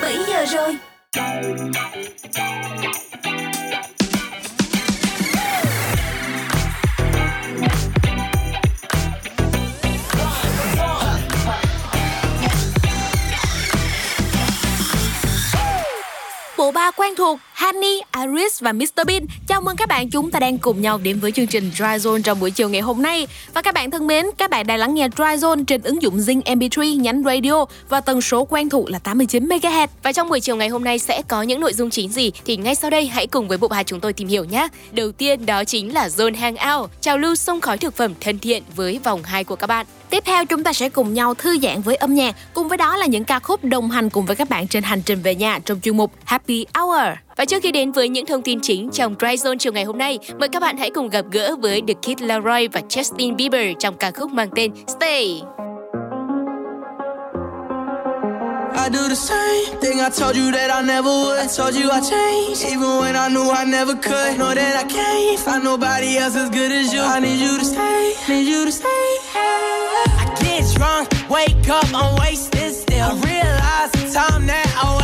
17 giờ rồi. Bộ ba quen thuộc Honey, Iris và Mr Bean. Chào mừng các bạn chúng ta đang cùng nhau đến với chương trình Dry Zone trong buổi chiều ngày hôm nay. Và các bạn thân mến các bạn đang lắng nghe Dry Zone trên ứng dụng Zing MP3 nhánh radio và tần số quen thuộc là 89 MHz và trong buổi chiều ngày hôm nay sẽ có những nội dung chính gì? Thì ngay sau đây hãy cùng với bộ ba chúng tôi tìm hiểu nhé. Đầu tiên đó chính là Zone Hangout chào lưu sông khói thực phẩm thân thiện với vòng 2 của các bạn. Tiếp theo chúng ta sẽ cùng nhau thư giãn với âm nhạc, cùng với đó là những ca khúc đồng hành cùng với các bạn trên hành trình về nhà trong chuyên mục Happy Hour. Và trước khi đến với những thông tin chính trong Dry Zone chiều ngày hôm nay, mời các bạn hãy cùng gặp gỡ với The Kid Laroi và Justin Bieber trong ca khúc mang tên Stay. I do the same thing I told you that I never would. I told you I changed, even when I knew I never could. Know that I can't find nobody else as good as you. I need you to stay, need you to stay. I get drunk, wake up, I'm wasted still. I realize the time that I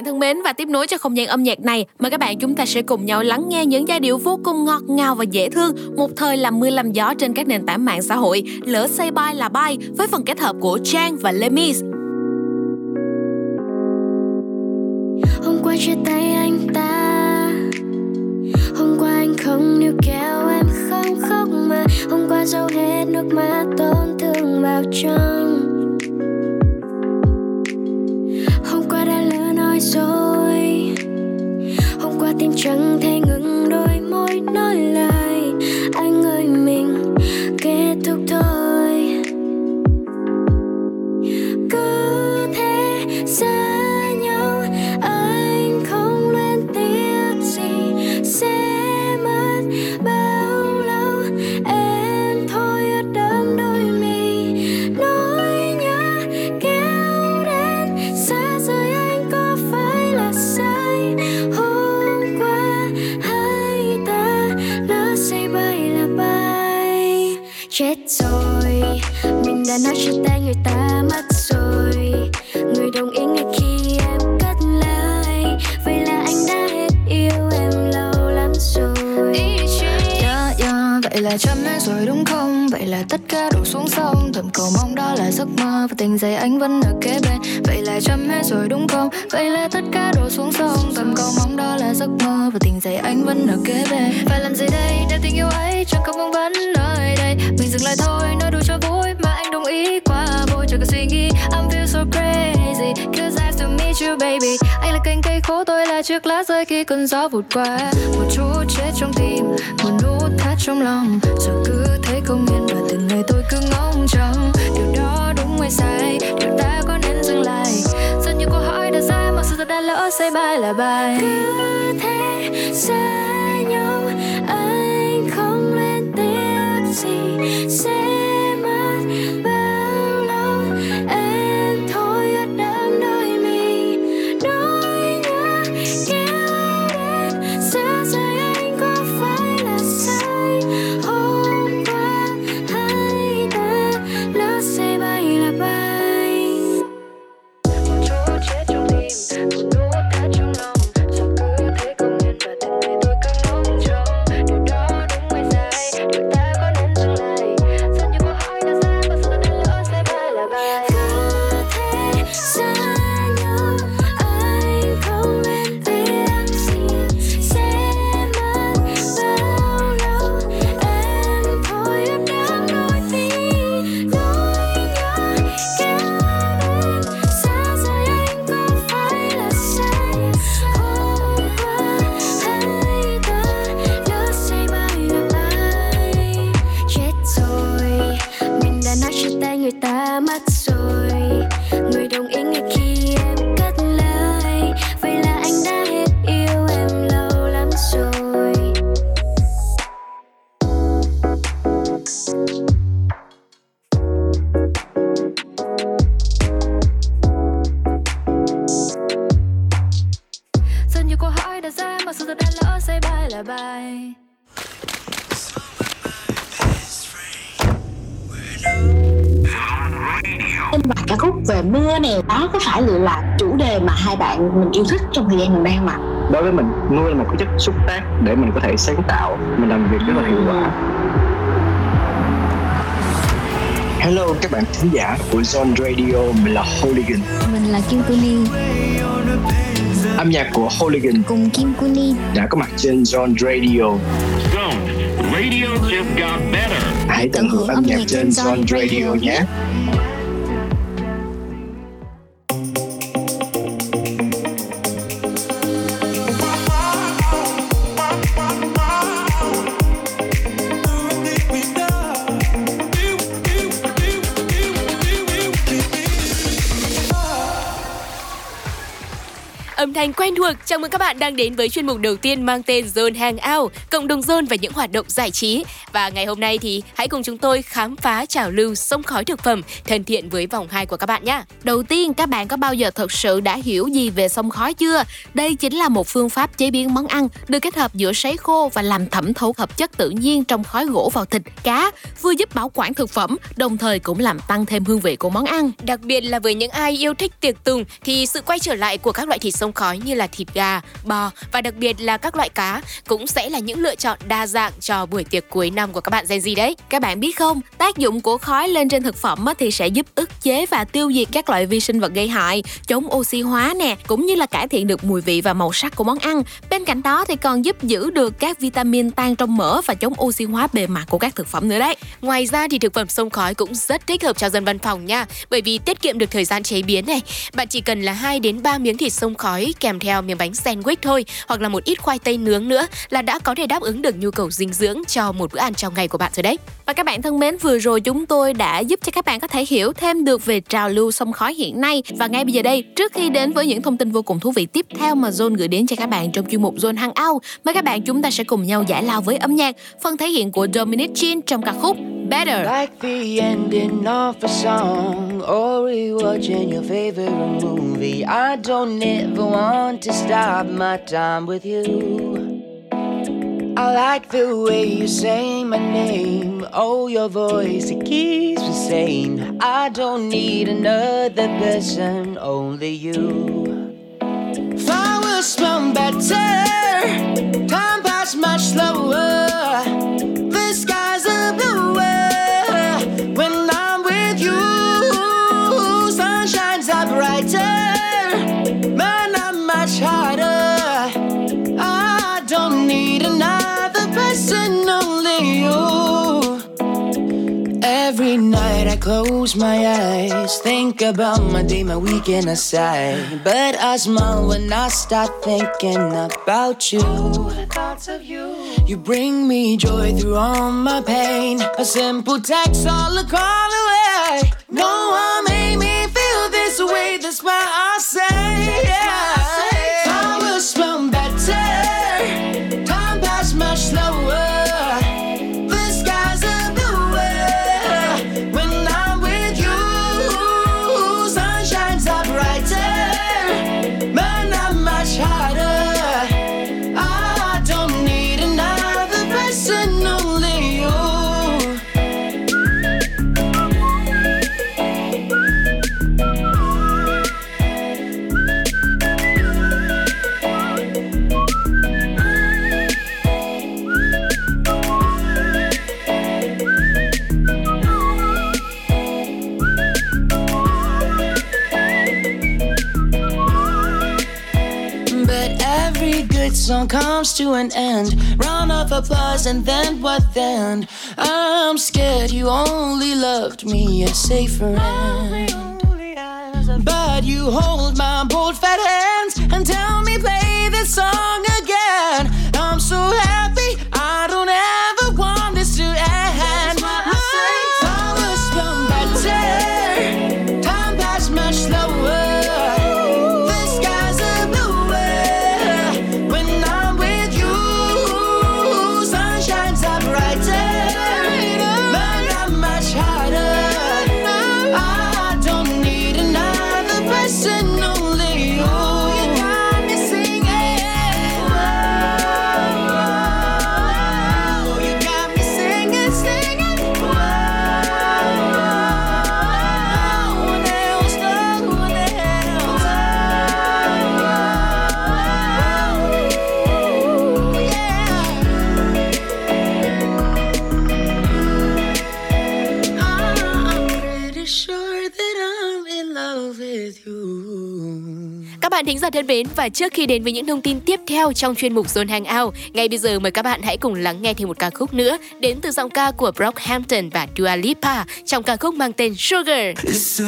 bạn thân mến và tiếp nối cho không gian âm nhạc này, mời các bạn chúng ta sẽ cùng nhau lắng nghe những giai điệu vô cùng ngọt ngào và dễ thương, một thời làm mưa làm gió trên các nền tảng mạng xã hội. Lỡ say bay là bay với phần kết hợp của Trang và Lemis. Hôm qua chia tay anh ta Hôm qua anh không níu kéo em không khóc mà Hôm qua dâu hết nước mắt tổn thương vào trong rồi. Hôm qua tim chẳng thể cơn gió vụt qua, một chút chết trong tim, một nút thắt trong lòng. Rồi cứ thấy không yên và từng ngày tôi cứ ngóng trông. Điều đó đúng hay sai? Điều ta có nên dừng lại? Rất nhiều câu hỏi đã ra, mặc sự ta đã lỡ say bài là bài. Cứ thế, xa nhau, anh không lên tiếng gì. Sẽ với mình là một cái chất xúc tác để mình có thể sáng tạo mình làm việc rất là hiệu quả Hello các bạn thính giả của Zone Radio, mình là Hooligan. mình là Kim Kuni Âm nhạc của Hooligan cùng Kim Kuni đã có mặt trên Zone Radio. Zone. Radio just got better. Hãy tận hưởng âm nhạc trên Zone Radio nhé. Âm thanh quen thuộc, chào mừng các bạn đang đến với chuyên mục đầu tiên mang tên Zone Hangout, cộng đồng zone và những hoạt động giải trí. Và ngày hôm nay thì hãy cùng chúng tôi khám phá trào lưu sông khói thực phẩm thân thiện với vòng 2 của các bạn nhé. Đầu tiên, các bạn có bao giờ thực sự đã hiểu gì về sông khói chưa? Đây chính là một phương pháp chế biến món ăn được kết hợp giữa sấy khô và làm thẩm thấu hợp chất tự nhiên trong khói gỗ vào thịt, cá, vừa giúp bảo quản thực phẩm, đồng thời cũng làm tăng thêm hương vị của món ăn. Đặc biệt là với những ai yêu thích tiệc tùng thì sự quay trở lại của các loại thịt sông khói như là thịt gà, bò và đặc biệt là các loại cá cũng sẽ là những lựa chọn đa dạng cho buổi tiệc cuối năm của các bạn Gen Z đấy. Các bạn biết không, tác dụng của khói lên trên thực phẩm thì sẽ giúp ức chế và tiêu diệt các loại vi sinh vật gây hại, chống oxy hóa nè, cũng như là cải thiện được mùi vị và màu sắc của món ăn. Bên cạnh đó thì còn giúp giữ được các vitamin tan trong mỡ và chống oxy hóa bề mặt của các thực phẩm nữa đấy. Ngoài ra thì thực phẩm sông khói cũng rất thích hợp cho dân văn phòng nha, bởi vì tiết kiệm được thời gian chế biến này. Bạn chỉ cần là 2 đến 3 miếng thịt sông khói kèm theo miếng bánh sandwich thôi, hoặc là một ít khoai tây nướng nữa là đã có thể đáp ứng được nhu cầu dinh dưỡng cho một bữa ăn trong ngày của bạn rồi đấy. Và các bạn thân mến, vừa rồi chúng tôi đã giúp cho các bạn có thể hiểu thêm được về trào lưu sông khói hiện nay. Và ngay bây giờ đây, trước khi đến với những thông tin vô cùng thú vị tiếp theo mà Zone gửi đến cho các bạn trong chuyên mục Zone Hangout, mời các bạn chúng ta sẽ cùng nhau giải lao với âm nhạc, phần thể hiện của Dominic Chin trong ca khúc Better. Like the ending of a song or rewatching your favorite movie. I don't ever want to stop my time with you. I like the way you say my name. Oh, your voice, it keeps me sane. I don't need another person, only you. Flowers smell better, time pass much slower. Close my eyes, think about my day, my weekend aside. But I smile when I start thinking about you. Thoughts of you. You bring me joy through all my pain. A simple text all a call away. No one made me feel this way, that's why I say, yeah. Song comes to an end. Round of applause, and then what then? I'm scared you only loved me as a friend. But you hold my bold fat hands and tell me play this song again. I'm so happy bạn thính giả thân mến và trước khi đến với những thông tin tiếp theo trong chuyên mục Zone Hangout, ngay bây giờ mời các bạn hãy cùng lắng nghe thêm một ca khúc nữa đến từ giọng ca của Brockhampton và Dua Lipa trong ca khúc mang tên Sugar. It's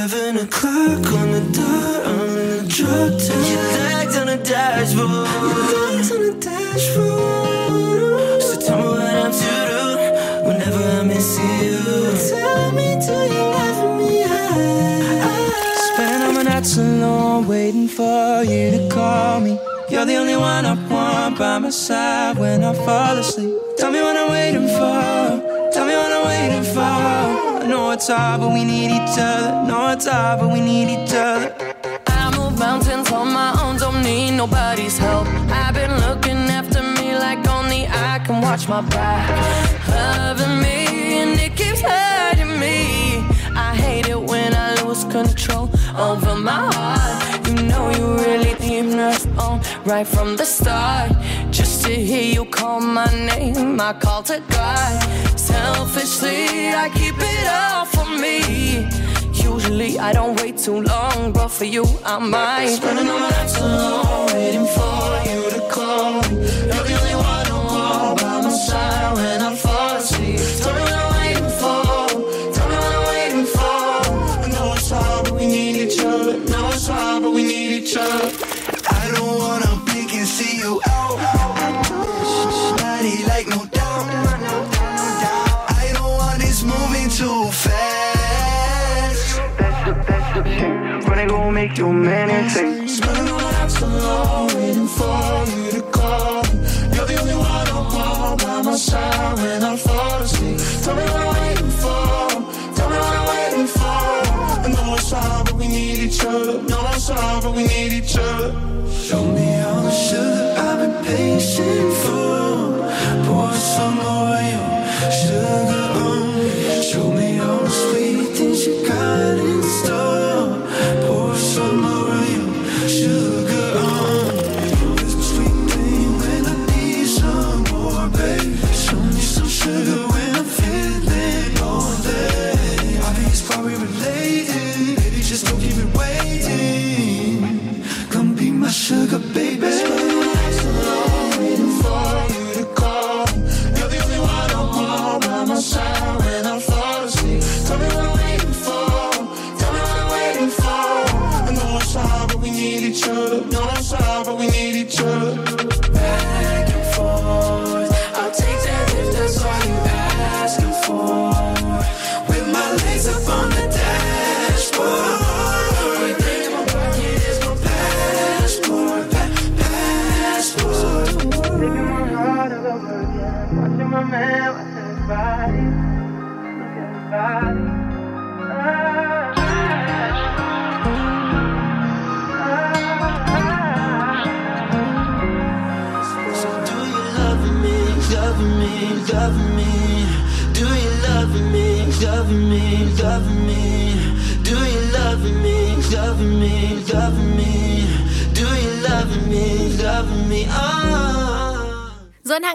Your legs on the dashboard. Your legs on the dashboard. Nights alone waiting for you to call me. You're the only one I want by my side when I fall asleep. Tell me what I'm waiting for. Tell me what I'm waiting for. I know it's hard, but we need each other. Know it's hard, but we need each other. I move mountains on my own, don't need nobody's help. I've been looking after me like only I can watch my back. Loving me, and it keeps hurting me. I hate it when I lose control over my heart. You know you really leave us on right from the start. Just to hear you call my name, I call to God. Selfishly, I keep it all for me. Usually I don't wait too long, but for you I might. Spending all nights alone, waiting for you make you meditate. All my nights alone, waiting for you to call. You're the only one I want by my side when I fall asleep. Tell me what I'm waiting for. Tell me what I'm waiting for. I know it's hard, but we need each other. Know it's hard, but we need each other. Show me all the sugar I've been patient for.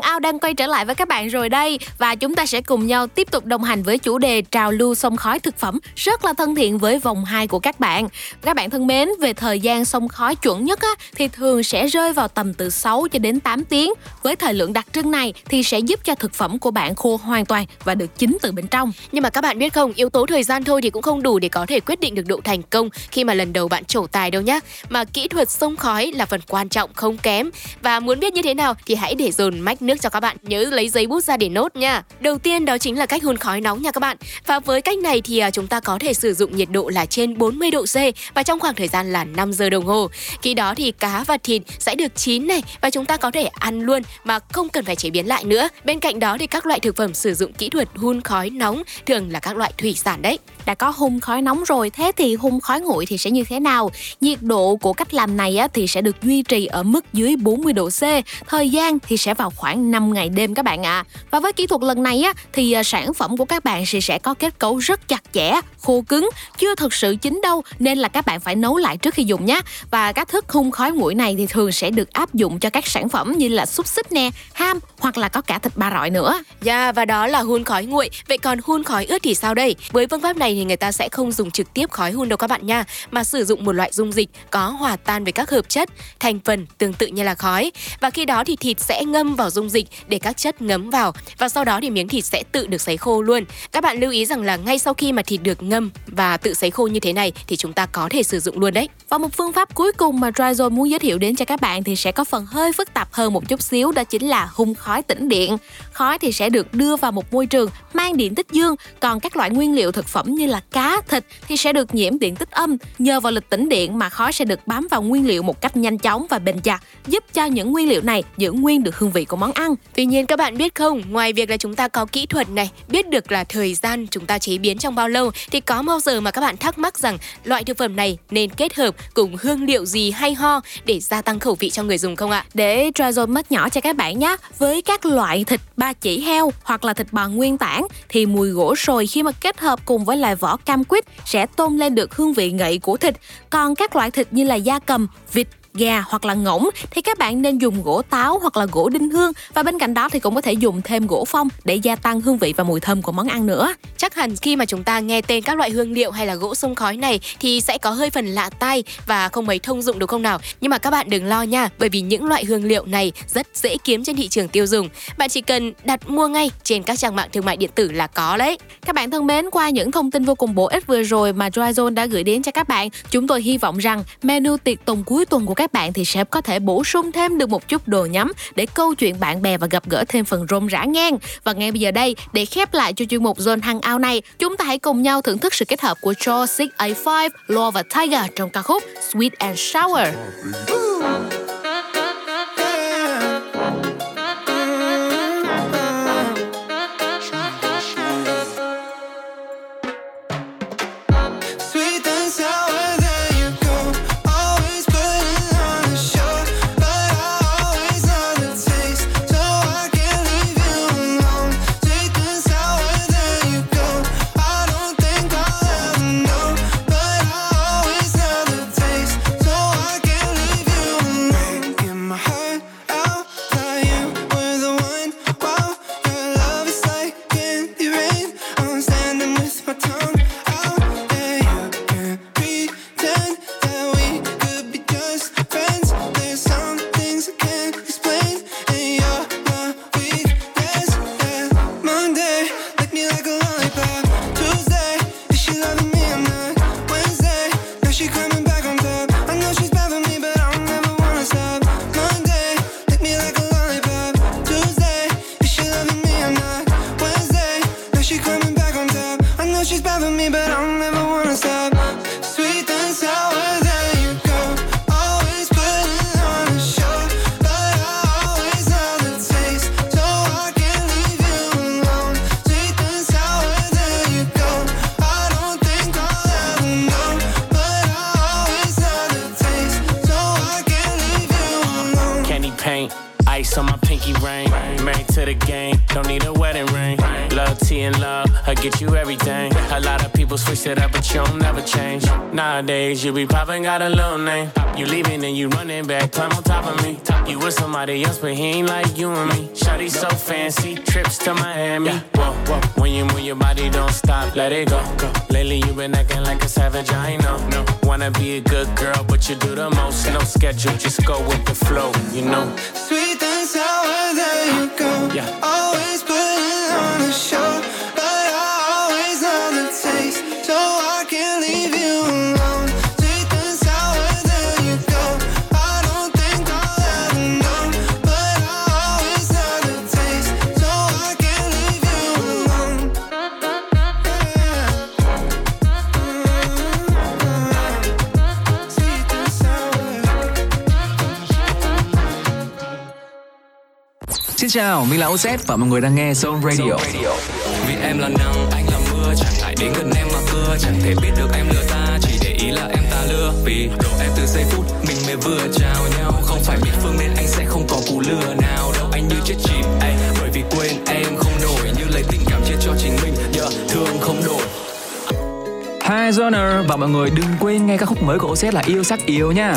Hang Out đang quay trở lại với các bạn rồi đây và chúng ta sẽ cùng nhau tiếp tục đồng hành với chủ đề trào lưu sông khói thực phẩm rất là thân thiện với vòng 2 của các bạn. Các bạn thân mến, về thời gian sông khói chuẩn nhất á, thì thường sẽ rơi vào tầm từ 6 cho đến 8 tiếng. Với thời lượng đặc trưng này thì sẽ giúp cho thực phẩm của bạn khô hoàn toàn và được chín từ bên trong. Nhưng mà các bạn biết không, yếu tố thời gian thôi thì cũng không đủ để có thể quyết định được độ thành công khi mà lần đầu bạn trổ tài đâu nhá. Mà kỹ thuật sông khói là phần quan trọng không kém. Và muốn biết như thế nào thì hãy để dồn mách nước cho các bạn. Nhớ lấy giấy bút ra để nốt nha. Đầu tiên đó chính là cách hun khói nóng nha các bạn. Và với cách này thì à, chúng ta có thể sử dụng nhiệt độ là trên 40 độ C và trong khoảng thời gian là 5 giờ đồng hồ. Khi đó thì cá và thịt sẽ được chín này và chúng ta có thể ăn luôn mà không cần phải chế biến lại nữa. Bên cạnh đó thì các loại thực phẩm sử dụng kỹ thuật hun khói nóng thường là các loại thủy sản đấy. Đã có hun khói nóng rồi, thế thì hun khói nguội thì sẽ như thế nào? Nhiệt độ của cách làm này á, thì sẽ được duy trì ở mức dưới 40 độ C. Thời gian thì sẽ vào khoảng 5 ngày đêm các bạn ạ. À. Và với kỹ thuật lần này á, thì à, sản phẩm của các bạn sẽ sẽ có kết cấu rất chặt chẽ, khô cứng, chưa thực sự chín đâu nên là các bạn phải nấu lại trước khi dùng nhé. Và cách thức hun khói nguội này thì thường sẽ được áp dụng cho các sản phẩm như là xúc xích nè, ham hoặc là có cả thịt ba rọi nữa. Dạ yeah, và đó là hun khói nguội. Vậy còn hun khói ướt thì sao đây? Với phương pháp này thì người ta sẽ không dùng trực tiếp khói hun đâu các bạn nha, mà sử dụng một loại dung dịch có hòa tan với các hợp chất, thành phần tương tự như là khói. Và khi đó thì thịt sẽ ngâm vào dung dịch để các chất ngấm vào và sau đó thì miếng thịt sẽ tự được sấy khô luôn. Các bạn lưu ý rằng là ngay sau khi mà thịt được ngâm và tự sấy khô như thế này thì chúng ta có thể sử dụng luôn đấy. Và một phương pháp cuối cùng mà Dryzone muốn giới thiệu đến cho các bạn thì sẽ có phần hơi phức tạp hơn một chút xíu đó chính là hun khói tĩnh điện. Khói thì sẽ được đưa vào một môi trường mang điện tích dương, còn các loại nguyên liệu thực phẩm như là cá, thịt thì sẽ được nhiễm điện tích âm. Nhờ vào lịch tĩnh điện mà khói sẽ được bám vào nguyên liệu một cách nhanh chóng và bền chặt, giúp cho những nguyên liệu này giữ nguyên được hương vị của món ăn. Tuy nhiên các bạn biết không, ngoài việc là chúng ta có kỹ thuật này, biết được là thời gian chúng ta chế biến trong bao lâu thì có bao giờ mà các bạn thắc mắc rằng loại thực phẩm này nên kết hợp cùng hương liệu gì hay ho để gia tăng khẩu vị cho người dùng không ạ? Để Dryzone mất nhỏ cho các bạn nhé. Với các loại thịt ba chỉ heo hoặc là thịt bò nguyên tảng thì mùi gỗ sồi khi mà kết hợp cùng với lại vỏ cam quýt sẽ tôn lên được hương vị ngậy của thịt. Còn các loại thịt như là da cầm, vịt, gà hoặc là ngỗng thì các bạn nên dùng gỗ táo hoặc là gỗ đinh hương và bên cạnh đó thì cũng có thể dùng thêm gỗ phong để gia tăng hương vị và mùi thơm của món ăn nữa. Chắc hẳn khi mà chúng ta nghe tên các loại hương liệu hay là gỗ sông khói này thì sẽ có hơi phần lạ tai và không mấy thông dụng đúng không nào? Nhưng mà các bạn đừng lo nha, bởi vì những loại hương liệu này rất dễ kiếm trên thị trường tiêu dùng. Bạn chỉ cần đặt mua ngay trên các trang mạng thương mại điện tử là có đấy. Các bạn thân mến, qua những thông tin vô cùng bổ ích vừa rồi mà Dryzone đã gửi đến cho các bạn, chúng tôi hy vọng rằng menu tiệc tùng cuối tuần của các bạn thì sẽ có thể bổ sung thêm được một chút đồ nhắm để câu chuyện bạn bè và gặp gỡ thêm phần rôm rã ngang. Và ngay bây giờ đây, để khép lại cho chuyên mục Zone Hangout này, chúng ta hãy cùng nhau thưởng thức sự kết hợp của Joe 6A5, Law và Tiger trong ca khúc Sweet and Sour. Oh, You with somebody else, but he ain't like you and me. Shawty so fancy, trips to Miami. Whoa, whoa. When you move your body, don't stop, let it go. go. Lately, you been acting like a savage, I know. No. Wanna be a good girl, but you do the most. No schedule, just go with the flow, you know. Sweet and sour, there you go. Yeah. Always Xin chào, mình là OZ và mọi người đang nghe Zone Radio. Vì em là nắng, anh là mưa Chẳng ngại đến gần em mà cưa. Chẳng thể biết được em lừa ta Chỉ để ý là em ta lừa. Vì độ em từ giây phút Mình mới vừa chào nhau. Không phải biết phương nên anh sẽ không có cú lừa nào. Đâu Anh như chết chìm ey, Bởi vì quên em không nổi. Như lấy tình cảm chia cho chính mình yeah, Thương không đổi. Hi Zoner và mọi người đừng quên nghe ca khúc mới của OZ là Yêu Sắc Yếu nha.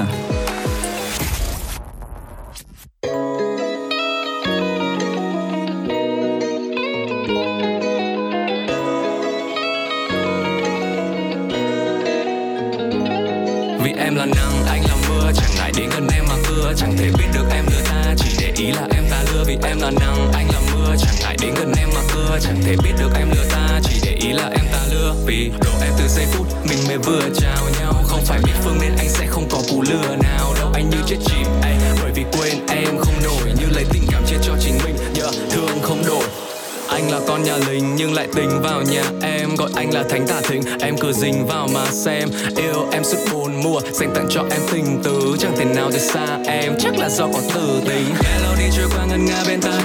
Cánh tả thính Em cứ dính vào mà xem. Yêu em suốt bốn mùa, Dành tặng cho em tình tứ. Chẳng thể nào rời xa em, Chắc là do có từ tính Melody trôi qua ngân nga bên tai.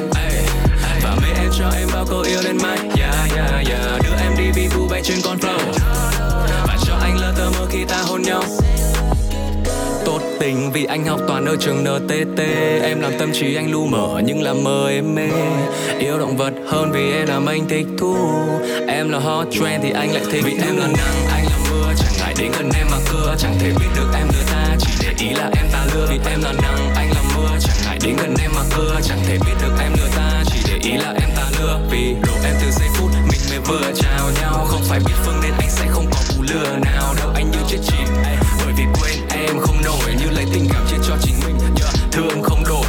Và mê em cho em bao câu yêu lên mai. Yeah yeah yeah. Đưa em đi vi vu bay trên con flow Và cho anh lơ tơ mơ khi ta hôn nhau tốt tình vì anh học toàn ở trường NTT Em làm tâm trí anh lu mở nhưng là mơ em mê. Yêu động vật hơn vì em làm anh thích thú. Em là hot trend thì anh lại thích Vì em là nắng, anh là mưa Chẳng ngại đến gần em mà cưa. Chẳng thể biết được em lừa ta Chỉ để ý là em ta lừa. Vì em là nắng, anh là mưa Chẳng ngại đến gần em mà cưa. Chẳng thể biết được em lừa ta Chỉ để ý là em ta lừa. Vì đồ em từ giây phút Mình mới vừa chào nhau. Không phải biết phương nên anh sẽ không có cú lừa. Nào đâu Anh như chết chìm Bởi vì quên em không nổi Như lấy tình cảm chia cho chính mình. Yeah, Thương không đổi.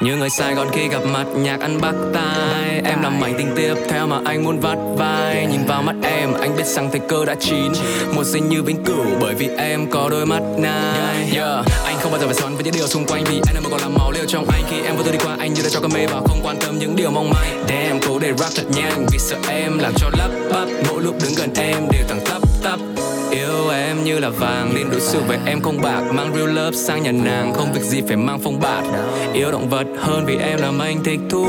Như người Sài Gòn khi gặp mặt nhạc ăn bắt tai. Em làm mảnh tình tiếp theo mà anh muốn vắt vai. Nhìn vào mắt em anh biết rằng thời cơ đã chín. Một sinh như vĩnh cửu bởi vì em có đôi mắt nai yeah. Anh không bao giờ phải xoắn với những điều xung quanh Vì em còn làm máu liều trong anh. Khi em vô tư đi qua anh như đã cho cơn mê vào. Không quan tâm những điều mong manh. Damn cố để rap thật nhanh. Vì sợ em làm cho lắp bắp. Mỗi lúc đứng gần em đều thẳng tắp tắp. Yêu em như là vàng nên đối xử với em không bạc. Mang real love sang nhà nàng không việc gì phải mang phong bạt. Yêu động vật hơn vì em làm anh thích thú.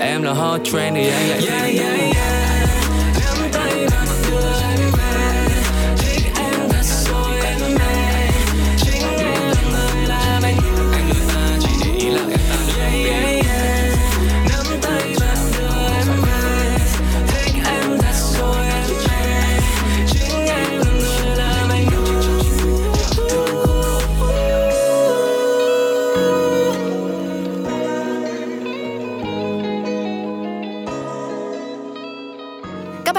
Em là hot trend thì anh lại thích yeah, yeah,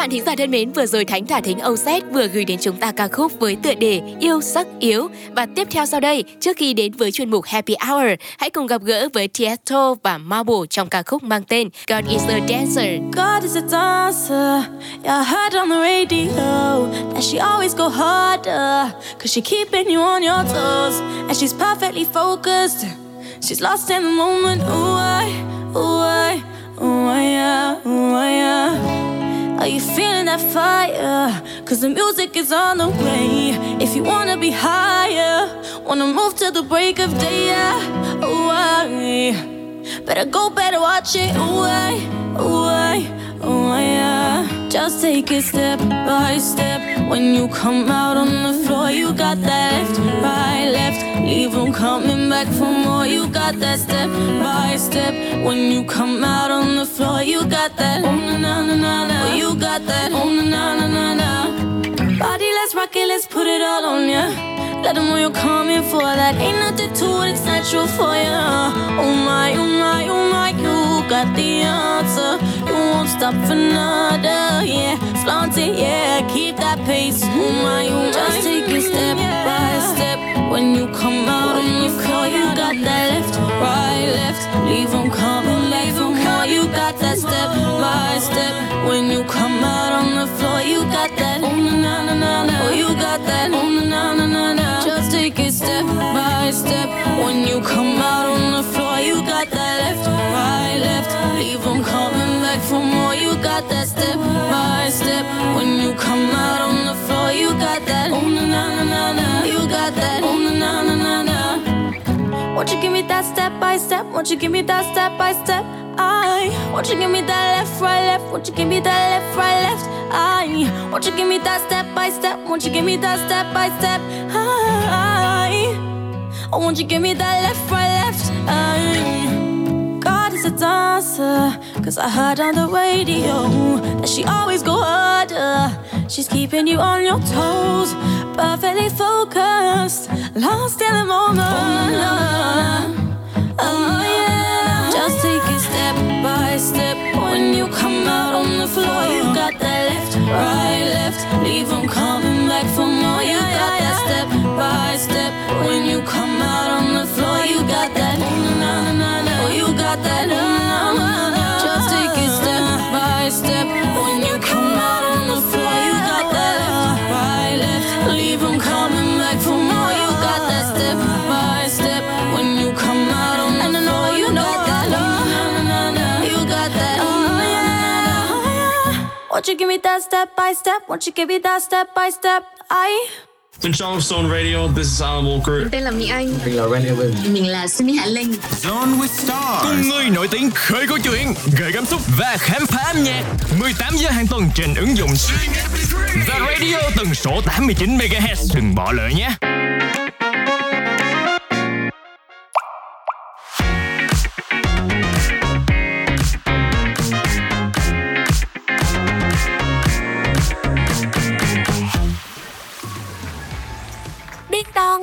bạn thính giả thân mến, vừa rồi Thánh Thả Thính Âu Xét vừa gửi đến chúng ta ca khúc với tựa đề Yêu Sắc Yếu. Và tiếp theo sau đây, trước khi đến với chuyên mục Happy Hour, hãy cùng gặp gỡ với Tiesto và Marble trong ca khúc mang tên God is a Dancer. God is a dancer. Yeah, I heard on the radio that she always go harder. Cause she keeping you on your toes. And she's perfectly focused. She's lost in the moment. Ooh, I, ooh, I, ooh, I, yeah, ooh, I, yeah. Are you feeling that fire? Cause the music is on the way. If you wanna be higher, wanna move to the break of day, yeah. Ooh, I better go, better watch it. Ooh, I, ooh, I, I. Just take it step by step. When you come out on the floor, you got that left, right, left. Leave them coming back for more. You got that step by step. When you come out on the floor, you got that. Oh na na na na na. You got that. Oh na na na na rock it, let's put it all on ya. Let them know you're coming for that. Ain't nothing to it, it's natural for ya. Oh my, oh my, oh my, you got the answer. You won't stop for nada, yeah. Flaunt it, yeah, keep that pace. Oh my, oh my, just take it step by step. When you come out on you call, you got that left, right, left. Leave them coming. You got that step by step. When you come out on the floor, you got that. Oh na na na na. Oh, you got that. Oh na na na na. Just take it step by step. When you come out on the floor, you got that left, right, left. Leave them coming back for more. You got that step by step. When you come out on the floor, you got that. Oh na na na na. You got that. Oh na na na na. Won't you give me that step by step? Won't you give me that step by step? Won't you give me that left, right, left? Won't you give me that left, right, left? I won't you give me that step by step? Won't you give me that step by step? I oh, won't you give me that left, right, left? I God is a dancer, cause I heard on the radio that she always go harder. She's keeping you on your toes, perfectly focused, lost in the moment. Oh yeah, just take it step by step. When you come out on the floor, you got that left, right, left. Leave them coming back for more. You got that step by step. When you come out on the floor, you got that. Oh, you got that. Won't you give me that step by step? Won't you give me that step by step? I In Charm Stone Radio, this is Alan Walker. Tên là Mỹ Anh. Mình là Randy Win Mình là Sunny Hạ Linh. Zone with Stars. Cùng người nổi tiếng khơi câu chuyện, gợi cảm xúc và khám phá âm nhạc. 18 giờ hàng tuần trên ứng dụng The Radio tần số 89 MHz Đừng bỏ lỡ nhé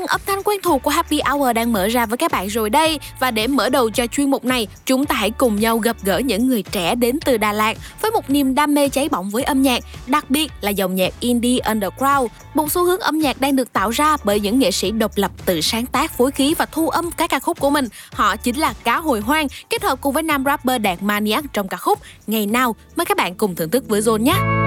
âm thanh quen thuộc của Happy Hour đang mở ra với các bạn rồi đây. Và để mở đầu cho chuyên mục này, chúng ta hãy cùng nhau gặp gỡ những người trẻ đến từ Đà Lạt Với một niềm đam mê cháy bỏng với âm nhạc, đặc biệt là dòng nhạc indie underground. Một xu hướng âm nhạc đang được tạo ra bởi những nghệ sĩ độc lập tự sáng tác phối khí và thu âm các ca khúc của mình. Họ chính là Cá Hồi Hoang, kết hợp cùng với nam rapper Đạt Maniac trong ca khúc Ngày Nào. Mời các bạn cùng thưởng thức với Zone nhé.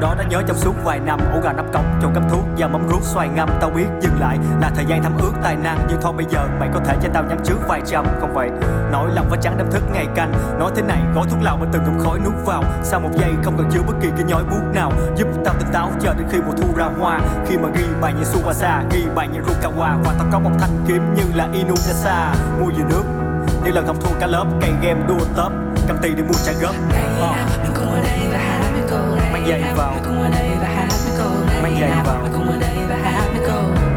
Đâu đó đã nhớ trong suốt vài năm ổ gà nắp cống chỗ cấp thuốc và mắm ruốc xoài ngâm. Tao biết dừng lại là thời gian thăm ước tài năng Nhưng thôi bây giờ mày có thể cho tao nhắm trước vài trăm. Không vậy nỗi lòng và trắng đâm thức ngày canh Nói thế này gói thuốc lào mà từng ngụm khói nuốt vào. Sau một giây không cần chứa bất kỳ cái nhói buốt nào Giúp tao tỉnh táo chờ đến khi mùa thu ra hoa. Khi mà ghi bài như Suwasa Ghi bài như Rukawa Và tao có một thanh kiếm như là Inuyasha. Mua về nước những lần không thua cả lớp cây game đua top. Cầm tiền để mua trả góp Ờ. giày vào. Mang giày vào.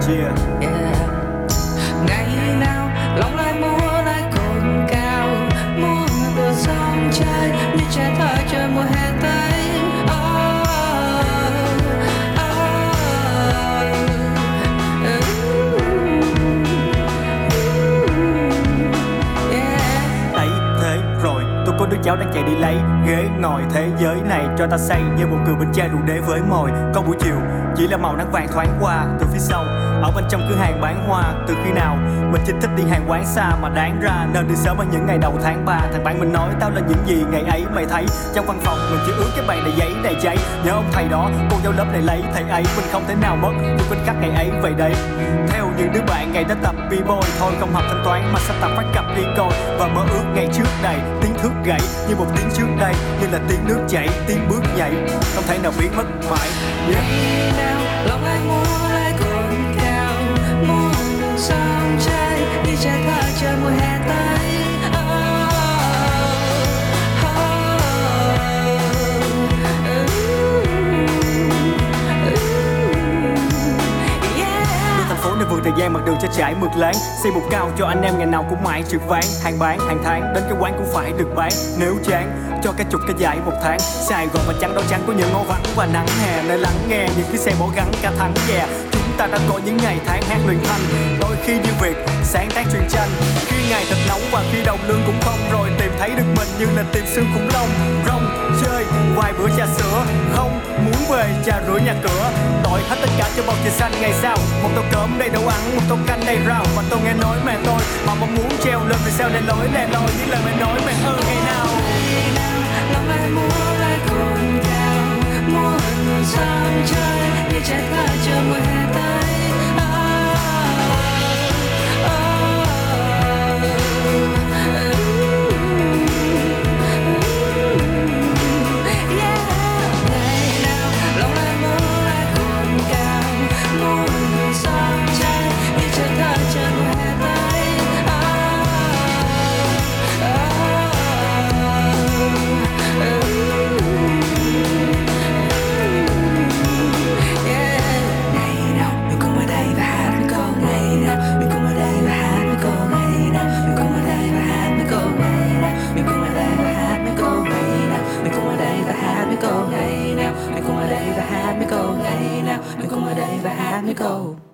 Chia cháu đang chạy đi lấy ghế ngồi thế giới này cho ta say như một người bên chai rượu đế với mồi. Có buổi chiều, chỉ là màu nắng vàng thoáng qua từ phía sau ở bên trong cửa hàng bán hoa, từ khi nào mình chỉ thích đi hàng quán xa mà đáng ra nên đi sớm ở những ngày đầu tháng 3 thằng bạn mình nói, tao là những gì ngày ấy mày thấy? Trong văn phòng, mình chỉ ướt cái bàn đầy giấy, đầy cháy. Nhớ ông thầy đó, cô giáo lớp này lấy, thầy ấy mình không thể nào mất. Những khoảnh khắc ngày ấy vậy đấy. Theo những đứa bạn, ngày đã tập b-boy. Thôi không học thanh toán mà sắp tập phát cặp đi coi và mơ ước ngày trước đây tiếng thước gãy như một tiếng trước đây, như là tiếng nước chảy, tiếng bước nhảy. Không thể nào biến mất mãi. Yeah. nào, lòng anh muốn thời gian mặt đường cho trải mượt láng Xây bục cao cho anh em ngày nào cũng mãi trực ván Hàng bán, hàng tháng, đến cái quán cũng phải được bán Nếu chán, cho cái chục cái giải một tháng. Sài Gòn và trắng đâu trắng có những ngô vắng và nắng hè Nơi lắng nghe những cái xe bỏ gắn cả tháng yeah Chúng ta đã có những ngày tháng hát luyện thanh Đôi khi như việc sáng tác truyền tranh Khi ngày thật nóng và khi đồng lương cũng không. Rồi tìm thấy được mình như là tìm xương khủng long Rong, chơi, vài bữa trà sữa. Không muốn về trà rửa nhà cửa đổi hết tất cả cho bầu trời xanh ngày sau. Một tô cơm đầy đậu ăn, một tô canh đầy rau. Và tôi nghe nói mẹ tôi Mà mong muốn treo lên vì sao để lối lẻ loi. Những lời mẹ nói mẹ ơi ngày nào? Lòng anh muốn lại cồn cào muốn đường sông chơi mùa hè tới Ngày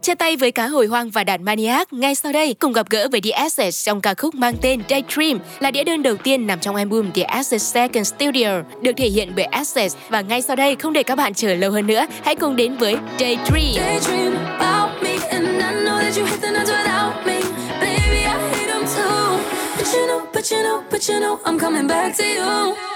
Chia tay với cá hồi hoang và đàn Maniac, ngay sau đây cùng gặp gỡ với The Assets trong ca khúc mang tên Daydream là đĩa đơn đầu tiên nằm trong album The Assets Second Studio, được thể hiện bởi Assets và ngay sau đây không để các bạn chờ lâu hơn nữa, hãy cùng đến với Daydream. Daydream about me, and I know that you hit the nights without me. Baby, I hate them too. But you know, but you know, but you know, I'm coming back to you.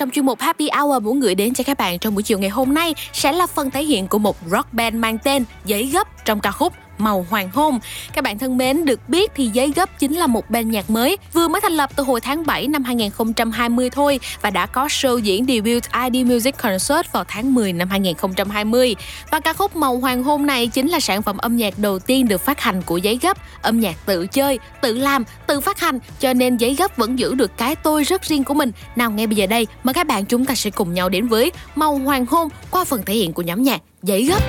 Trong chuyên mục Happy Hour muốn gửi đến cho các bạn trong buổi chiều ngày hôm nay sẽ là phần thể hiện của một rock band mang tên Giấy Gấp trong ca khúc Màu Hoàng Hôn. Các bạn thân mến, được biết thì Giấy Gấp chính là một ban nhạc mới vừa mới thành lập từ hồi tháng 7 năm 2020 thôi và đã có show diễn debut ID Music Concert vào tháng 10 năm 2020. Và ca khúc Màu Hoàng Hôn này chính là sản phẩm âm nhạc đầu tiên được phát hành của Giấy Gấp, âm nhạc tự chơi, tự làm, tự phát hành cho nên Giấy Gấp vẫn giữ được cái tôi rất riêng của mình. Nào ngay bây giờ đây, mời các bạn chúng ta sẽ cùng nhau đến với Màu Hoàng Hôn qua phần thể hiện của nhóm nhạc Giấy Gấp.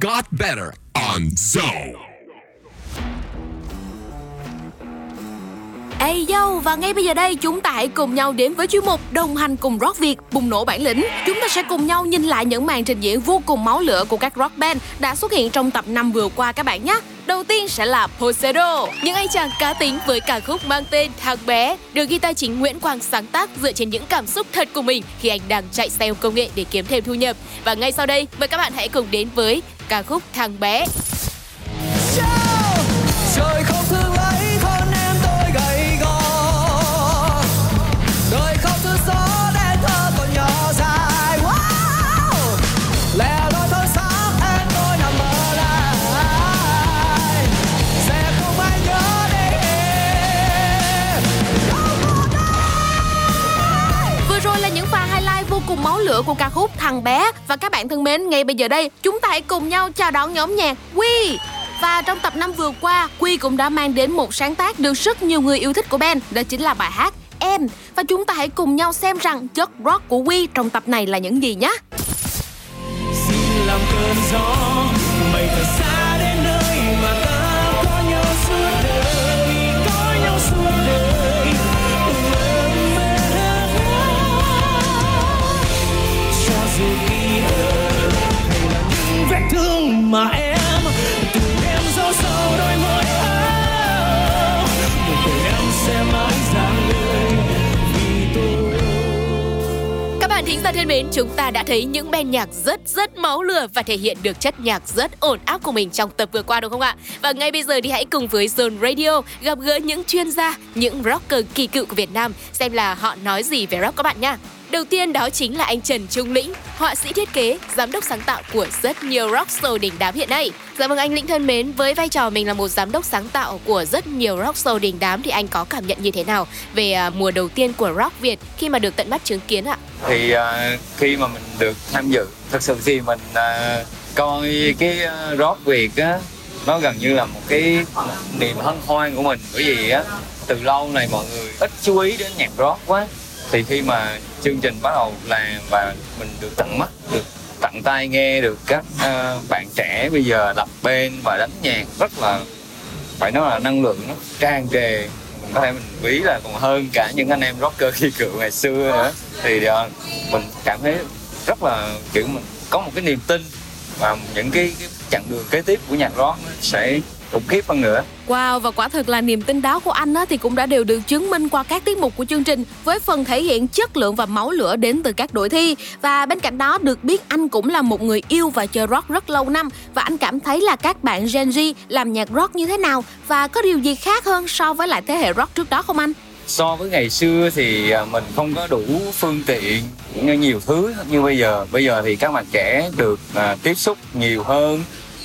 got better on Zone. Ê dâu và ngay bây giờ đây chúng ta hãy cùng nhau đến với chuyên mục Đồng hành cùng Rock Việt bùng nổ bản lĩnh. Chúng ta sẽ cùng nhau nhìn lại những màn trình diễn vô cùng máu lửa của các rock band đã xuất hiện trong tập năm vừa qua các bạn nhé. Đầu tiên sẽ là Poseidon, những anh chàng cá tính với ca khúc mang tên Thằng Bé, được guitar chính Nguyễn Quang sáng tác dựa trên những cảm xúc thật của mình khi anh đang chạy xe công nghệ để kiếm thêm thu nhập. Và ngay sau đây, mời các bạn hãy cùng đến với ca khúc Thằng bé. Show! Lửa của ca khúc Thằng bé và các bạn thân mến, ngay bây giờ đây chúng ta hãy cùng nhau chào đón nhóm nhạc Quy. Và trong tập năm vừa qua, Quy cũng đã mang đến một sáng tác được rất nhiều người yêu thích của Ben đó chính là bài hát Em. Và chúng ta hãy cùng nhau xem rằng chất rock của Quy trong tập này là những gì nhé. Xin làm cơn gió mây thật xa mà em tình em giấu sâu đôi môi áo nụ cười em sẽ mãi người vì tôi Các bạn thính giả thân mến, chúng ta đã thấy những band nhạc rất rất máu lửa và thể hiện được chất nhạc rất ổn áp của mình trong tập vừa qua đúng không ạ? Và ngay bây giờ thì hãy cùng với Zone Radio gặp gỡ những chuyên gia, những rocker kỳ cựu của Việt Nam xem là họ nói gì về rock các bạn nha. Đầu tiên đó chính là anh Trần Trung Lĩnh, họa sĩ thiết kế, giám đốc sáng tạo của rất nhiều rock show đỉnh đám hiện nay. Dạ vâng anh Lĩnh thân mến, với vai trò mình là một giám đốc sáng tạo của rất nhiều rock show đỉnh đám thì anh có cảm nhận như thế nào về à, mùa đầu tiên của rock Việt khi mà được tận mắt chứng kiến ạ? thì à, khi mà mình được tham dự thật sự thì mình à, coi cái à, rock việt á nó gần như là một cái niềm hân hoan của mình bởi vì á từ lâu này mọi người ít chú ý đến nhạc rock quá thì khi mà chương trình bắt đầu làm và mình được tận mắt được tận tay nghe được các uh, bạn trẻ bây giờ lập bên và đánh nhạc rất là phải nói là năng lượng nó tràn trề. Mình có thể mình ví là còn hơn cả những anh em rocker khi cựu ngày xưa nữa. Thì uh, mình cảm thấy rất là kiểu mình có một cái niềm tin và những cái, cái chặng đường kế tiếp của nhạc rock sẽ khủng khiếp hơn nữa. Wow, và quả thực là niềm tin đó của anh á, thì cũng đã đều được chứng minh qua các tiết mục của chương trình với phần thể hiện chất lượng và máu lửa đến từ các đội thi. Và bên cạnh đó được biết anh cũng là một người yêu và chơi rock rất lâu năm. Và anh cảm thấy là các bạn Gen Z làm nhạc rock như thế nào? Và có điều gì khác hơn so với lại thế hệ rock trước đó không anh? so với ngày xưa thì à, mình không có đủ phương tiện như nhiều thứ. Như bây giờ bây giờ thì các bạn trẻ được à, tiếp xúc nhiều hơn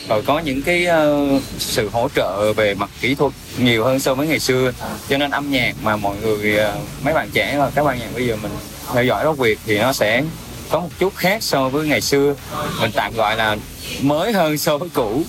rồi có những cái ờ, sự hỗ trợ về mặt kỹ thuật nhiều hơn so với ngày xưa. Cho nên âm nhạc mà mọi người ờ, mấy bạn trẻ và các bạn nhạc bây giờ mình theo dõi rock việt thì nó sẽ có một chút khác so với ngày xưa. Mình tạm gọi là mới hơn so với cũ.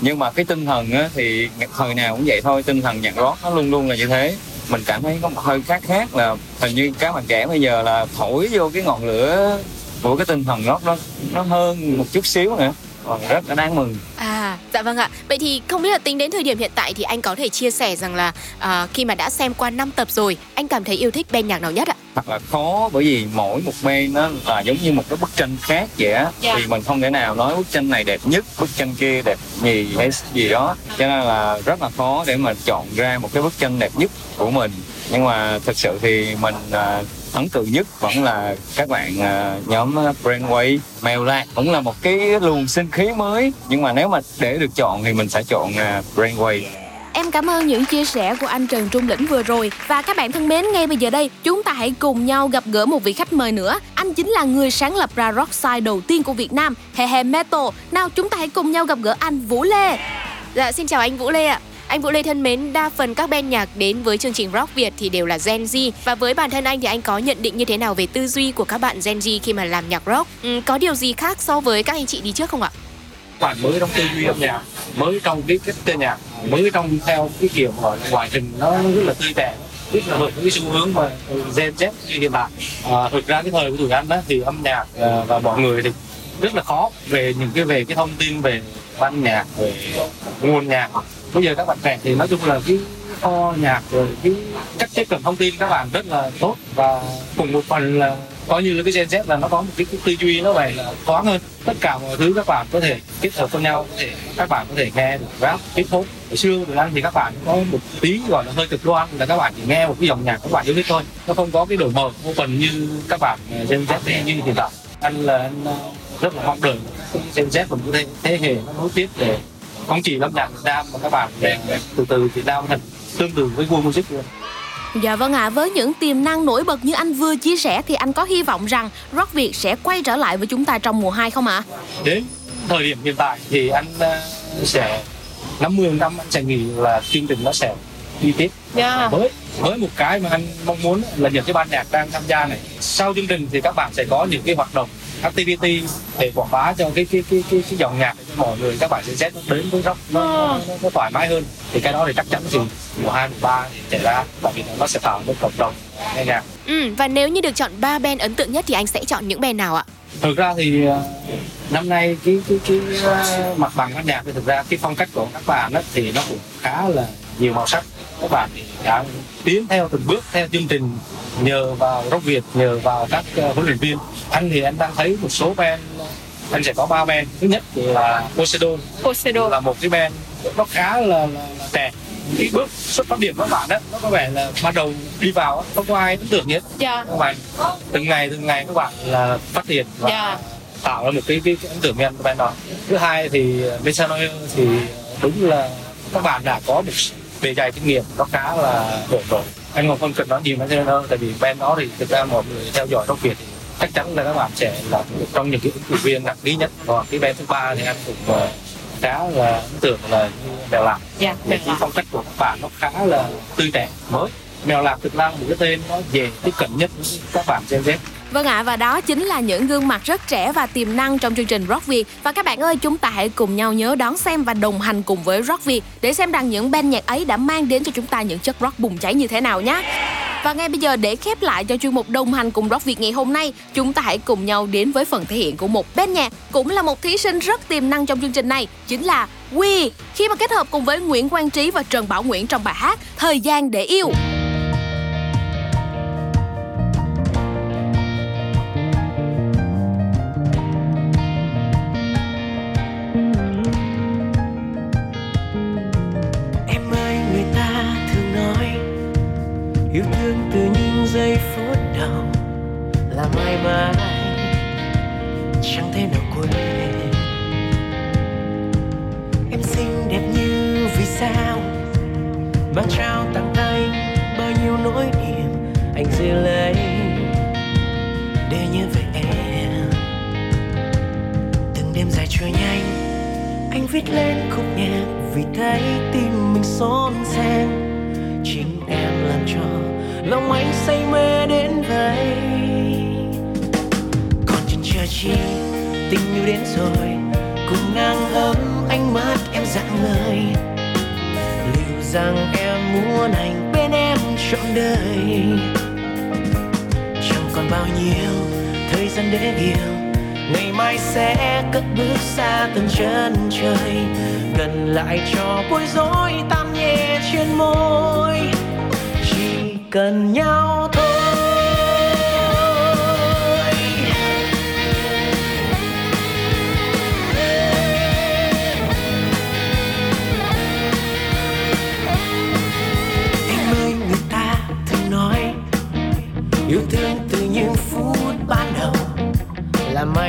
Nhưng mà cái tinh thần á, thì thời nào cũng vậy thôi tinh thần nhạc rock nó luôn luôn là như thế. Mình cảm thấy có một hơi khác khác là hình như các bạn trẻ bây giờ là thổi vô cái ngọn lửa của cái tinh thần rock nó nó hơn một chút xíu nữa còn rất là đáng mừng À, dạ vâng ạ. Vậy thì không biết là tính đến thời điểm hiện tại thì anh có thể chia sẻ rằng là à, khi mà đã xem qua 5 tập rồi, anh cảm thấy yêu thích band nhạc nào nhất ạ? thật là khó bởi vì mỗi một bên nó là giống như một cái bức tranh khác vậy á Dạ. thì mình không thể nào nói bức tranh này đẹp nhất bức tranh kia đẹp nhì hay gì đó cho nên là rất là khó để mà chọn ra một cái bức tranh đẹp nhất của mình nhưng mà thực sự thì mình à, ấn tượng nhất vẫn là các bạn à, nhóm Brainwave Mèo Lạc cũng là một cái luồng sinh khí mới. Nhưng mà nếu mà để được chọn thì mình sẽ chọn à, Brainwave. Em cảm ơn những chia sẻ của anh Trần Trung Lĩnh vừa rồi. Và các bạn thân mến, ngay bây giờ đây Chúng ta hãy cùng nhau gặp gỡ một vị khách mời nữa. Anh chính là người sáng lập ra rock side đầu tiên của Việt Nam He He Metal. Nào chúng ta hãy cùng nhau gặp gỡ anh Vũ Lê. Dạ, xin chào anh Vũ Lê ạ. Anh Vũ Lê thân mến, đa phần các band nhạc đến với chương trình Rock Việt thì đều là Gen Z và với bản thân anh thì anh có nhận định như thế nào về tư duy của các bạn Gen Z khi mà làm nhạc rock? Ừ, có điều gì khác so với các anh chị đi trước không ạ? bạn mới trong tư duy âm nhạc mới trong cái cách chơi nhạc mới trong theo cái kiểu gọi là ngoại hình nó rất là tươi trẻ rất là hợp với cái xu hướng mà Gen Z như hiện tại à, thực ra cái thời của tụi anh đó thì âm nhạc à, và mọi người thì rất là khó về những cái về cái thông tin về ban nhạc về nguồn nhạc bây giờ các bạn trẻ thì nói chung là cái kho nhạc rồi cái cách tiếp cận thông tin các bạn rất là tốt và cùng một phần là coi như là cái Gen Z là nó có một cái, cái tư duy nó vậy là thoáng hơn. Tất cả mọi thứ các bạn có thể kết hợp với nhau có thể các bạn có thể nghe được rap hip hop. Hồi xưa tụi ăn thì các bạn có một tí gọi là hơi cực đoan là các bạn chỉ nghe một cái dòng nhạc các bạn yêu thích thôi. Nó không có cái đổi mở phần như các bạn ờ, Gen Z như hiện tại. Anh là anh ờ, rất là mong đợi Gen Z và một thế, thế hệ nó nối tiếp để không chỉ âm nhạc Việt Nam mà các bạn từ từ Việt Nam thành tương tự với gu music luôn Dạ vâng ạ, với những tiềm năng nổi bật như anh vừa chia sẻ thì anh có hy vọng rằng rock Việt sẽ quay trở lại với chúng ta trong mùa 2 không ạ? đến thời điểm hiện tại thì anh uh, sẽ 50 năm anh sẽ nghĩ là chương trình nó sẽ đi tiếp Dạ. với với một cái mà anh mong muốn là những cái ban nhạc đang tham gia này sau chương trình thì các bạn sẽ có những cái hoạt động activity để quảng bá cho cái cái cái cái, cái dòng nhạc để cho mọi người các bạn sẽ xét nó đến với rock nó, nó, nó, nó thoải mái hơn. Thì cái đó thì chắc chắn thì mùa hai mùa ba thì xảy ra tại vì nó sẽ tạo một cộng đồng nghe nhạc. Ừ, và nếu như được chọn 3 band ấn tượng nhất thì anh sẽ chọn những band nào ạ? thực ra thì ờ, năm nay cái cái cái ờ, mặt bằng âm nhạc thì thực ra cái phong cách của các bạn đó thì nó cũng khá là nhiều màu sắc. Các bạn đã tiến theo từng bước theo chương trình nhờ vào rock việt nhờ vào các ờ, huấn luyện viên. Anh thì anh đang thấy một số band anh sẽ có ba band. Thứ nhất là Poseidon. Poseidon. Là một cái band nó khá là, là, là trẻ cái bước xuất phát điểm của các bạn đó nó có vẻ là ban đầu đi vào không có ai ấn tượng nhất. Dạ. các bạn từng ngày từng ngày các bạn là phát triển và Dạ. tạo ra một cái, cái, cái ấn tượng nhanh của band đó. Thứ hai thì Messanoia thì đúng là các bạn đã có một bề dày kinh nghiệm nó khá là ổn rồi anh còn không cần nói nhiều Messanoia tại vì band đó thì thực ra mọi người theo dõi rock việt thì chắc chắn là các bạn sẽ là một trong những cái ứng cử viên nặng ký nhất. Còn cái band thứ ba thì anh cũng ờ, khá là ấn tượng là như mèo lạc Dạ, Vì cái phong cách của các bạn nó khá là tươi trẻ mới. Mèo lạc thực ra một cái tên nó dễ tiếp cận nhất với các bạn Gen Z Vâng ạ, và đó chính là những gương mặt rất trẻ và tiềm năng trong chương trình Rock Việt. Và các bạn ơi, chúng ta hãy cùng nhau nhớ đón xem và đồng hành cùng với Rock Việt để xem rằng những band nhạc ấy đã mang đến cho chúng ta những chất rock bùng cháy như thế nào nhé. Và ngay bây giờ để khép lại cho chuyên mục đồng hành cùng Rock Việt ngày hôm nay, chúng ta hãy cùng nhau đến với phần thể hiện của một band nhạc cũng là một thí sinh rất tiềm năng trong chương trình này, chính là Quy. Khi mà kết hợp cùng với Nguyễn Quang Trí và Trần Bảo Nguyễn trong bài hát Thời gian để yêu.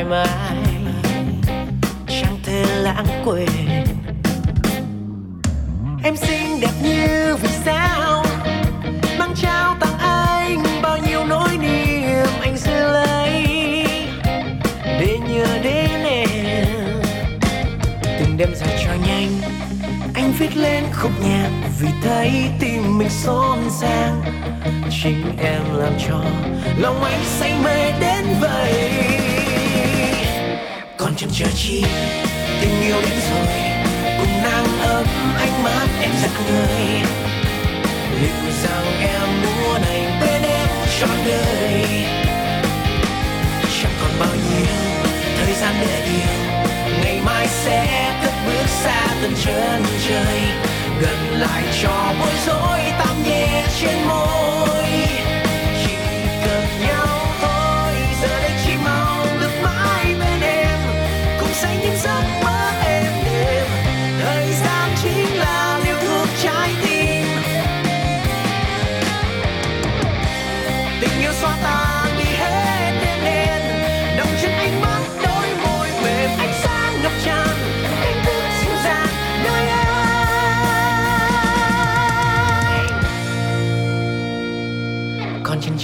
Thoải mái, chẳng thể lãng quên. Em xinh đẹp như vì sao? Mang trao tặng anh bao nhiêu nỗi niềm anh giữ lấy để nhớ đến em. Từng đêm dài trôi nhanh, anh viết lên khúc nhạc vì thấy tim mình xôn xang. Chính em làm cho lòng anh say mê đến vậy chờ chi. Tình yêu đến rồi, cùng nắng ấm ánh mắt em giật người. Liệu rằng em muốn anh bên em trọn đời? Chẳng còn bao nhiêu thời gian để yêu, ngày mai sẽ cất bước xa tận chân trời. Gần lại cho bối rối tạm nhẹ trên môi.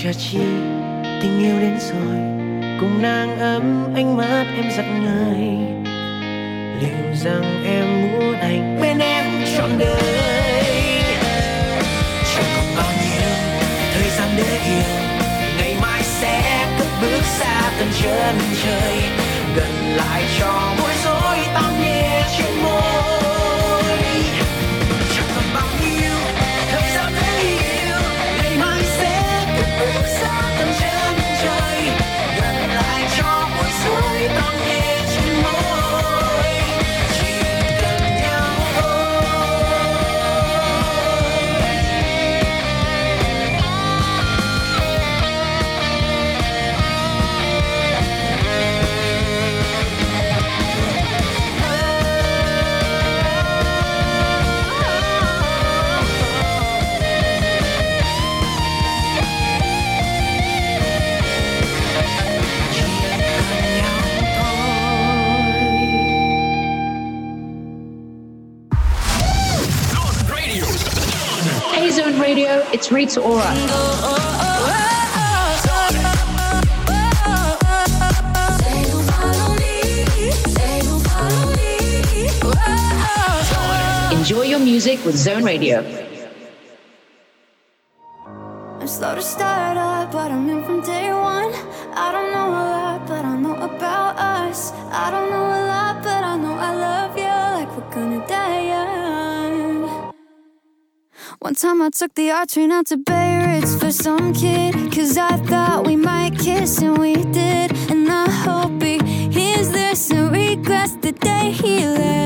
chả chi tình yêu đến rồi, cùng nàng ấm ánh mắt em giặt ngời liệu rằng em muốn anh bên em trọn đời? Chẳng còn bao nhiêu thời gian để yêu, ngày mai sẽ cất bước xa tận chân trời. Gần lại cho mỗi dối tạm nhiên Treats Aura. Enjoy your music with Zone Radio. I took the R train out to Bay Ridge for some kid. Cause I thought we might kiss and we did. And I hope he hears this and regrets the day he left.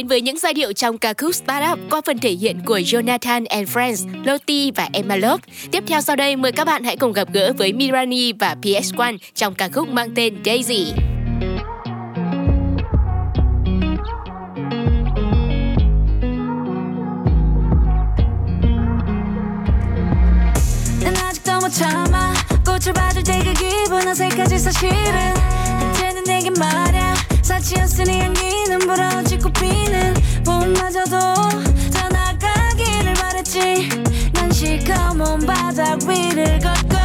đến với những giai điệu trong ca khúc startup qua phần thể hiện của Jonathan and Friends, Lottie và Emma Love. Tiếp theo sau đây mời các bạn hãy cùng gặp gỡ với Mirani và PS1 trong ca khúc mang tên Daisy. 참아 꽃을 봐도 되게 기분 어색하지 사실은 이제는 내게 말야 사치였으니 바닥 위를 걷고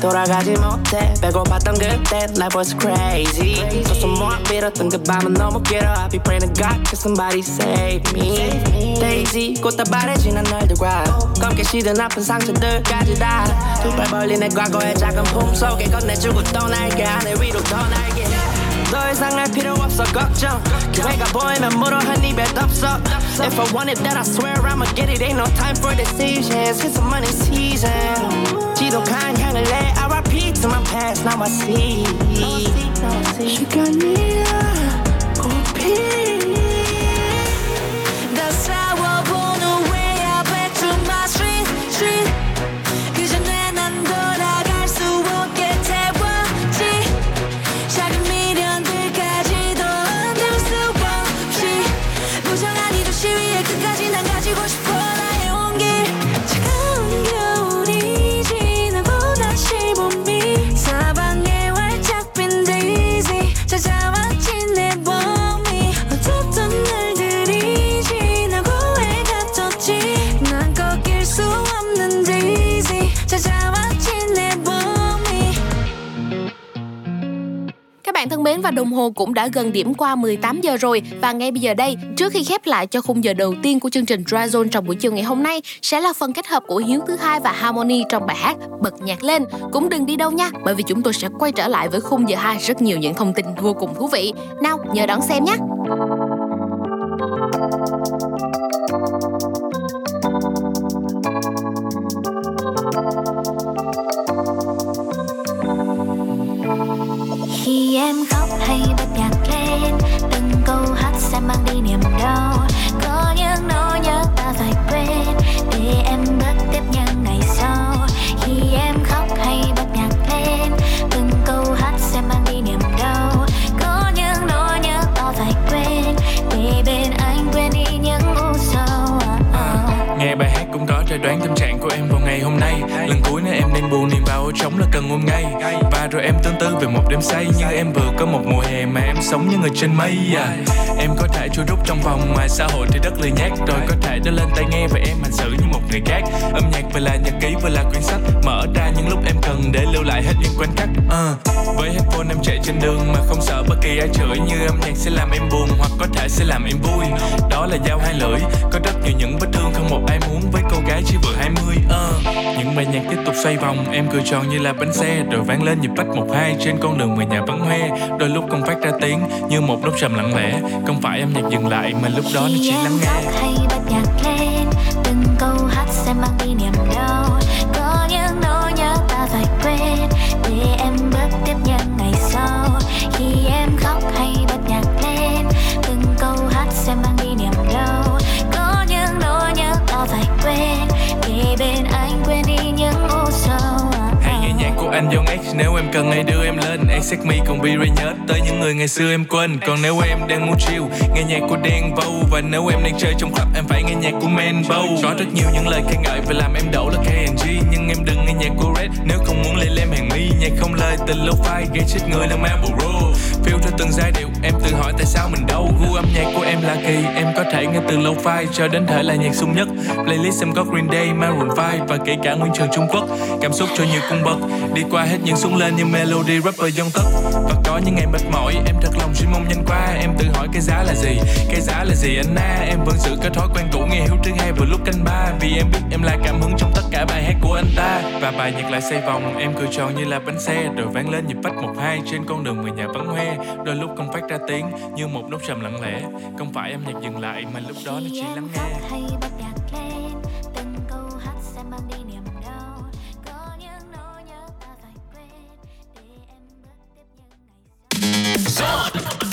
돌아가지 못해. 배고팠던 그때 life was crazy. 또 숨어 빌었던 그 밤은 너무 길어. I be praying to God can somebody save me. Daisy 꽃다발에 지난 날들과 검게 시든 아픈 상처들까지 다 두 발 벌린 내 과거의 작은 품속에 건네주고 떠날게. 하늘 위로 더 날게. 더 이상 할 필요 없어. 걱정. 기회가 보이면 물어 한 입에 덥석 If I want it, then I swear I'ma get it. Ain't no time for decisions. It's a money season. Tito Khan kinda let RIP to my past, now I see. She got me. Up. Cũng đã gần điểm qua 18 giờ rồi và ngay bây giờ đây, trước khi khép lại cho khung giờ đầu tiên của chương trình Dry Zone trong buổi chiều ngày hôm nay sẽ là phần kết hợp của Hiếu thứ hai và Harmony trong bài hát Bật nhạc lên. Cũng đừng đi đâu nha, bởi vì chúng tôi sẽ quay trở lại với khung giờ 2 rất nhiều những thông tin vô cùng thú vị. Nào, nhớ đón xem nhé. Đi có những nỗi nhớ ta phải quên, để em bước tiếp những ngày sau. Khi em khóc hay bật nhạc lên, từng câu hát sẽ mang đi niềm đau. Có những nỗi nhớ ta phải quên, để bên anh quên đi những u sầu. Nghe bài hát cũng có thể đoán tâm trạng của em nay Lần cuối nếu em đang buồn, niềm vào trống là cần ôm ngay Và rồi em tương tư về một đêm say Như em vừa có một mùa hè mà em sống như người trên mây à. Em có thể chui rút trong vòng ngoài xã hội thì rất lười nhát Rồi có thể đưa lên tai nghe và em hành xử như một người khác Âm nhạc vừa là nhật ký, vừa là quyển sách Mở ra những lúc em cần để lưu lại hết những khoảnh khắc uh. Với headphone em chạy trên đường mà không sợ bất kỳ ai chửi Như âm nhạc sẽ làm em buồn hoặc có thể sẽ làm em vui Đó là dao hai lưỡi, Có rất nhiều những vết thương không một ai muốn với cô gái chỉ vừa 20 uh. Những bài nhạc tiếp tục xoay vòng, Em cười tròn như là bánh xe. Rồi vang lên nhịp bách một hai Trên con đường người nhà vẫn hoe. Đôi lúc không phát ra tiếng, Như một nốt trầm lặng lẽ. Không phải em nhạc dừng lại, Mà lúc đó nó chỉ lắng nghe. Hay bật nhạc lên anh vô ngay nếu em cần ai đưa em lên Accept me cùng V-Ray nhớ Tới những người ngày xưa em quên. Còn nếu em đang muốn chill Nghe nhạc của Đen Vâu. Và nếu em đang chơi trong club Em phải nghe nhạc của Manbow Có rất nhiều những lời khen ngợi Và làm em đổ là KNG Nhưng em đừng nghe nhạc của Red. Nếu không muốn lên lem hàng mi Nhạc không lời từ lo phai Gây chết người là Marlboro. Feel cho từng giai điệu Em tự hỏi tại sao mình đâu Gu âm nhạc của em là kỳ Em có thể nghe từ lo-fi Cho đến thể là nhạc sung nhất. Playlist em có Green Day, Maroon 5 Và kể cả Nguyên Trường Trung Quốc. Cảm xúc cho nhiều cung bậc Đi qua hết những xuống lên như melody, rapper dân tất Và có những ngày mệt mỏi, Em thật lòng chỉ mong nhanh qua. Em tự hỏi cái giá là gì, Cái giá là gì anh na? Em vẫn giữ cái thói quen cũ nghe hiếu thứ hai vào lúc canh ba. Vì em biết em là cảm hứng trong tất cả bài hát của anh ta. Và bài nhạc lại xoay vòng, Em cười tròn như là bánh xe. Rồi vang lên nhịp phách một hai Trên con đường người nhà vắng hoe. Đôi lúc không phát ra tiếng, Như một nốt trầm lặng lẽ. Không phải em nhạc dừng lại Mà lúc đó nó chỉ lắng nghe. Hay Zone.